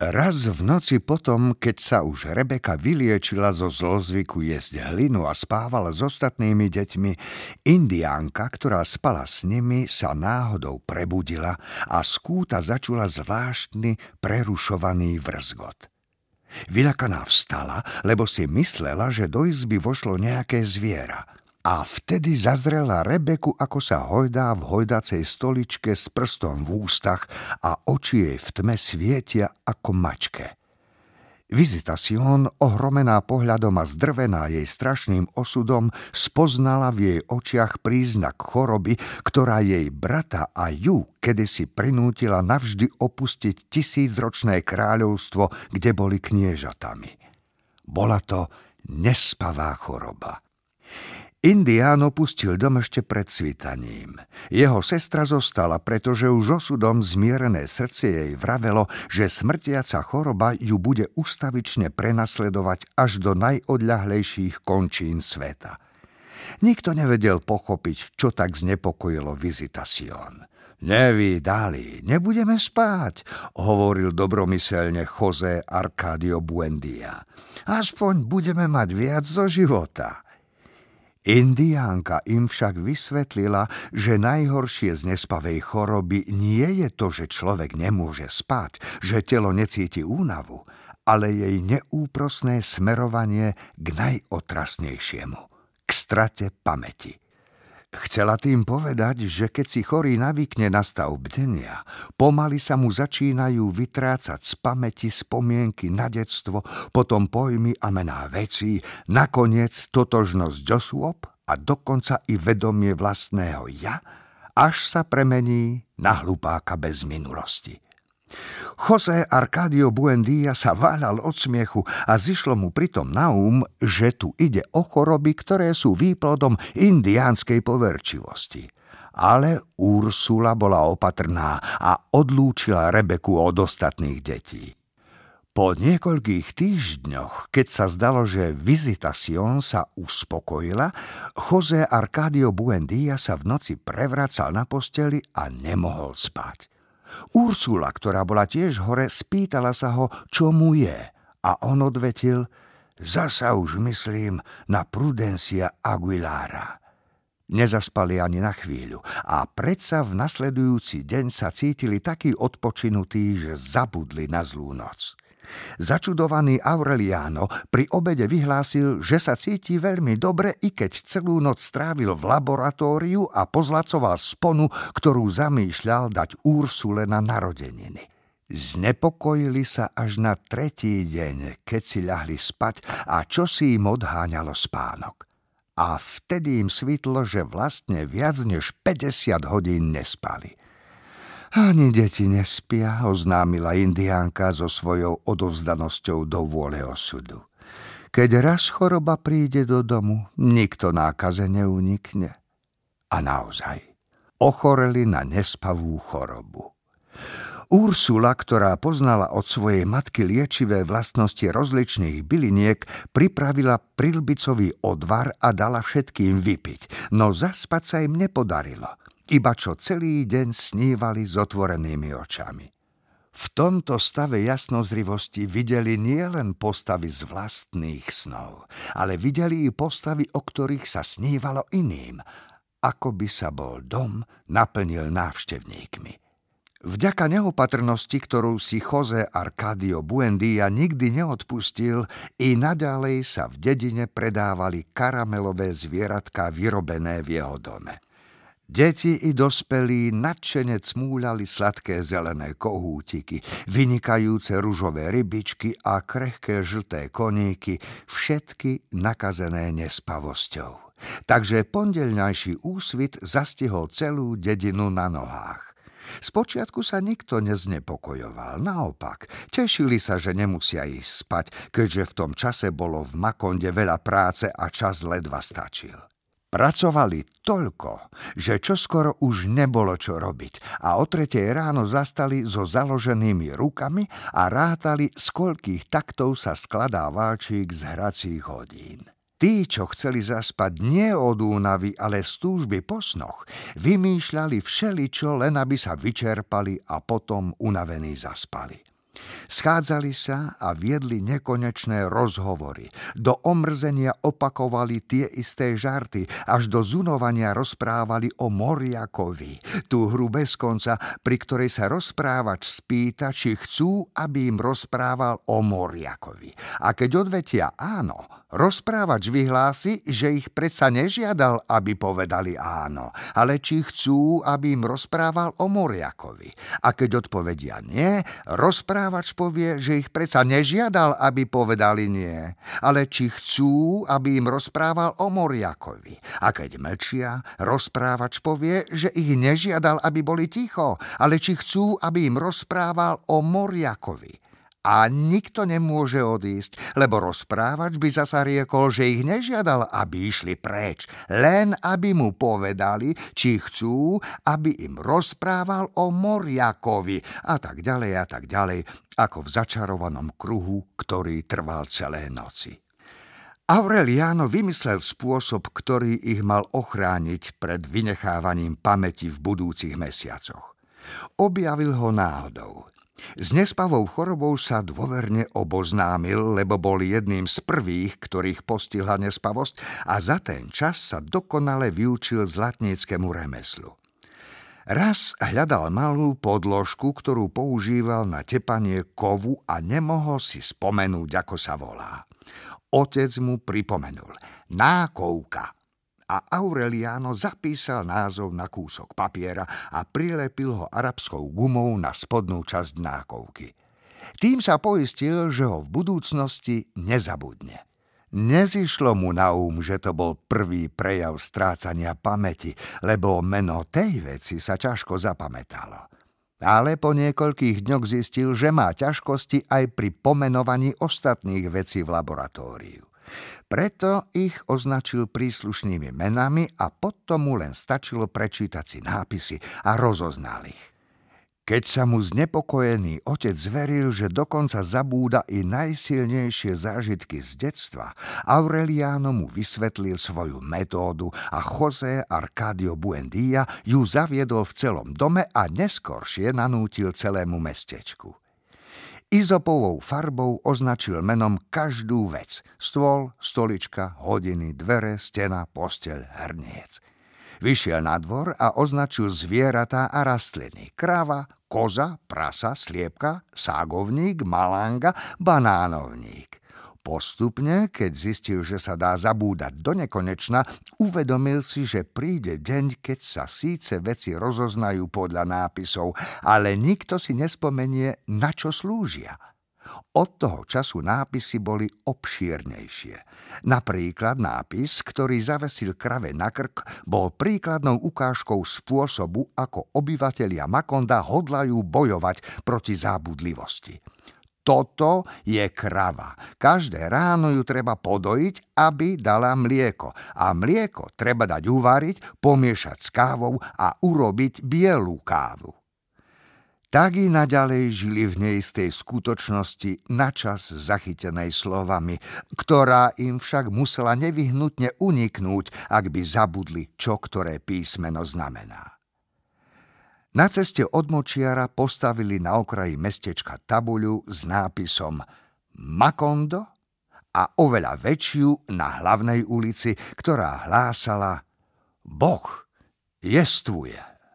Raz v noci potom, keď sa už Rebeka vyliečila zo zlozvyku jesť hlinu a spávala s ostatnými deťmi, indiánka, ktorá spala s nimi, sa náhodou prebudila a skúta začula zvláštny prerušovaný vrzgot. Vyľakaná vstala, lebo si myslela, že do izby vošlo nejaké zviera – a vtedy zazrela Rebeku, ako sa hojdá v hojdacej stoličke s prstom v ústach a oči jej v tme svietia ako mačke. Vizitacion, ohromená pohľadom a zdrvená jej strašným osudom, spoznala v jej očiach príznak choroby, ktorá jej brata a ju kedysi prinútila navždy opustiť tisícročné kráľovstvo, kde boli kniežatami. Bola to nespavá choroba. Indián opustil dom ešte pred svitaním. Jeho sestra zostala, pretože už osudom zmierené srdce jej vravelo, že smrtiaca choroba ju bude ustavične prenasledovať až do najodľahlejších končín sveta. Nikto nevedel pochopiť, čo tak znepokojilo vizitacion. Nevydali, nebudeme spáť, hovoril dobromyselne Jose Arcadio Buendia. Aspoň budeme mať viac zo života. Indiánka im však vysvetlila, že najhoršie z nespavej choroby nie je to, že človek nemôže spať, že telo necíti únavu, ale jej neúprosné smerovanie k najotrasnejšiemu, k strate pamäti. Chcela tým povedať, že keď si chorý navykne na stav bdenia, pomaly sa mu začínajú vytrácať z pamäti spomienky na detstvo, potom pojmy a mená vecí, nakoniec totožnosť osôb a dokonca i vedomie vlastného ja, až sa premení na hlupáka bez minulosti. Jose Arcadio Buendia sa váľal od smiechu a zišlo mu pritom na um, že tu ide o choroby, ktoré sú výplodom indiánskej poverčivosti. Ale Ursula bola opatrná a odlúčila Rebeku od ostatných detí. Po niekoľkých týždňoch, keď sa zdalo, že vizitacion sa uspokojila, Jose Arcadio Buendia sa v noci prevracal na posteli a nemohol spať. Ursula, ktorá bola tiež hore, spýtala sa ho, čo mu je. A on odvetil, zasa už myslím na Prudencia Aguilára. Nezaspali ani na chvíľu a predsa v nasledujúci deň sa cítili takí odpočinutí, že zabudli na zlú noc. Začudovaný Aureliano pri obede vyhlásil, že sa cíti veľmi dobre, i keď celú noc strávil v laboratóriu a pozlacoval sponu, ktorú zamýšľal dať Úrsule na narodeniny. Znepokojili sa až na tretí deň, keď si ľahli spať a čo si im odháňalo spánok. A vtedy im svitlo, že vlastne viac než 50 hodín nespali. Ani deti nespia, oznámila indiánka so svojou odovzdanosťou do vôle osudu. Keď raz choroba príde do domu, nikto nákaze neunikne. A naozaj, ochoreli na nespavú chorobu. Úrsula, ktorá poznala od svojej matky liečivé vlastnosti rozličných byliniek, pripravila prilbicový odvar a dala všetkým vypiť, no zaspať sa im nepodarilo – iba čo celý deň snívali s otvorenými očami. V tomto stave jasnozrivosti videli nielen postavy z vlastných snov, ale videli i postavy, o ktorých sa snívalo iným, ako by sa bol dom naplnil návštevníkmi. Vďaka neopatrnosti, ktorú si Jose Arcadio Buendia nikdy neodpustil, i naďalej sa v dedine predávali karamelové zvieratká vyrobené v jeho dome. Deti i dospelí nadšene cmúľali sladké zelené kohútiky, vynikajúce ružové rybičky a krehké žlté koníky, všetky nakazené nespavosťou. Takže pondelňajší úsvit zastihol celú dedinu na nohách. Spočiatku sa nikto neznepokojoval, naopak, tešili sa, že nemusia ísť spať, keďže v tom čase bolo v Makonde veľa práce a čas ledva stačil. Pracovali toľko, že čoskoro už nebolo čo robiť a o tretej ráno zastali so založenými rukami a rátali, z koľkých taktov sa skladá váčik z hracích hodín. Tí, čo chceli zaspať nie od únavy, ale z túžby po snoch, vymýšľali všeličo, len aby sa vyčerpali a potom unavení zaspali. Schádzali sa a viedli nekonečné rozhovory. Do omrzenia opakovali tie isté žarty, až do zunovania rozprávali o Moriakovi. Tú hru bez konca, pri ktorej sa rozprávač spýta, či chcú, aby im rozprával o Moriakovi. A keď odvetia áno, rozprávač vyhlási, že ich predsa nežiadal, aby povedali áno, ale či chcú, aby im rozprával o Moriakovi. A keď odpovedia nie, rozprávač povie, že ich predsa nežiadal, aby povedali nie, ale či chcú, aby im rozprával o Moriakovi. A keď mlčia, rozprávač povie, že ich nežiadal, aby boli ticho, ale či chcú, aby im rozprával o Moriakovi a nikto nemôže odísť, lebo rozprávač by zasa riekol, že ich nežiadal, aby išli preč, len aby mu povedali, či chcú, aby im rozprával o Moriakovi a tak ďalej a tak ďalej, ako v začarovanom kruhu, ktorý trval celé noci. Aureliano vymyslel spôsob, ktorý ich mal ochrániť pred vynechávaním pamäti v budúcich mesiacoch. Objavil ho náhodou. S nespavou chorobou sa dôverne oboznámil, lebo bol jedným z prvých, ktorých postihla nespavosť a za ten čas sa dokonale vyučil zlatníckému remeslu. Raz hľadal malú podložku, ktorú používal na tepanie kovu a nemohol si spomenúť, ako sa volá. Otec mu pripomenul. Nákovka a Aureliano zapísal názov na kúsok papiera a prilepil ho arabskou gumou na spodnú časť nákovky. Tým sa poistil, že ho v budúcnosti nezabudne. Nezišlo mu na um, že to bol prvý prejav strácania pamäti, lebo meno tej veci sa ťažko zapamätalo. Ale po niekoľkých dňoch zistil, že má ťažkosti aj pri pomenovaní ostatných vecí v laboratóriu. Preto ich označil príslušnými menami a potom mu len stačilo prečítať si nápisy a rozoznal ich. Keď sa mu znepokojený otec zveril, že dokonca zabúda i najsilnejšie zážitky z detstva, Aureliano mu vysvetlil svoju metódu a José Arcadio Buendia ju zaviedol v celom dome a neskoršie nanútil celému mestečku. Izopovou farbou označil menom každú vec. Stôl, stolička, hodiny, dvere, stena, posteľ, hrniec. Vyšiel na dvor a označil zvieratá a rastliny. Krava, koza, prasa, sliepka, ságovník, malanga, banánovník. Postupne, keď zistil, že sa dá zabúdať do nekonečna, uvedomil si, že príde deň, keď sa síce veci rozoznajú podľa nápisov, ale nikto si nespomenie, na čo slúžia. Od toho času nápisy boli obšírnejšie. Napríklad nápis, ktorý zavesil krave na krk, bol príkladnou ukážkou spôsobu, ako obyvatelia Makonda hodlajú bojovať proti zábudlivosti. Toto je krava. Každé ráno ju treba podojiť, aby dala mlieko. A mlieko treba dať uvariť, pomiešať s kávou a urobiť bielú kávu. Tak i naďalej žili v neistej skutočnosti načas zachytenej slovami, ktorá im však musela nevyhnutne uniknúť, ak by zabudli, čo ktoré písmeno znamená. Na ceste od Močiara postavili na okraji mestečka tabuľu s nápisom Makondo a oveľa väčšiu na hlavnej ulici, ktorá hlásala Boh jestvuje.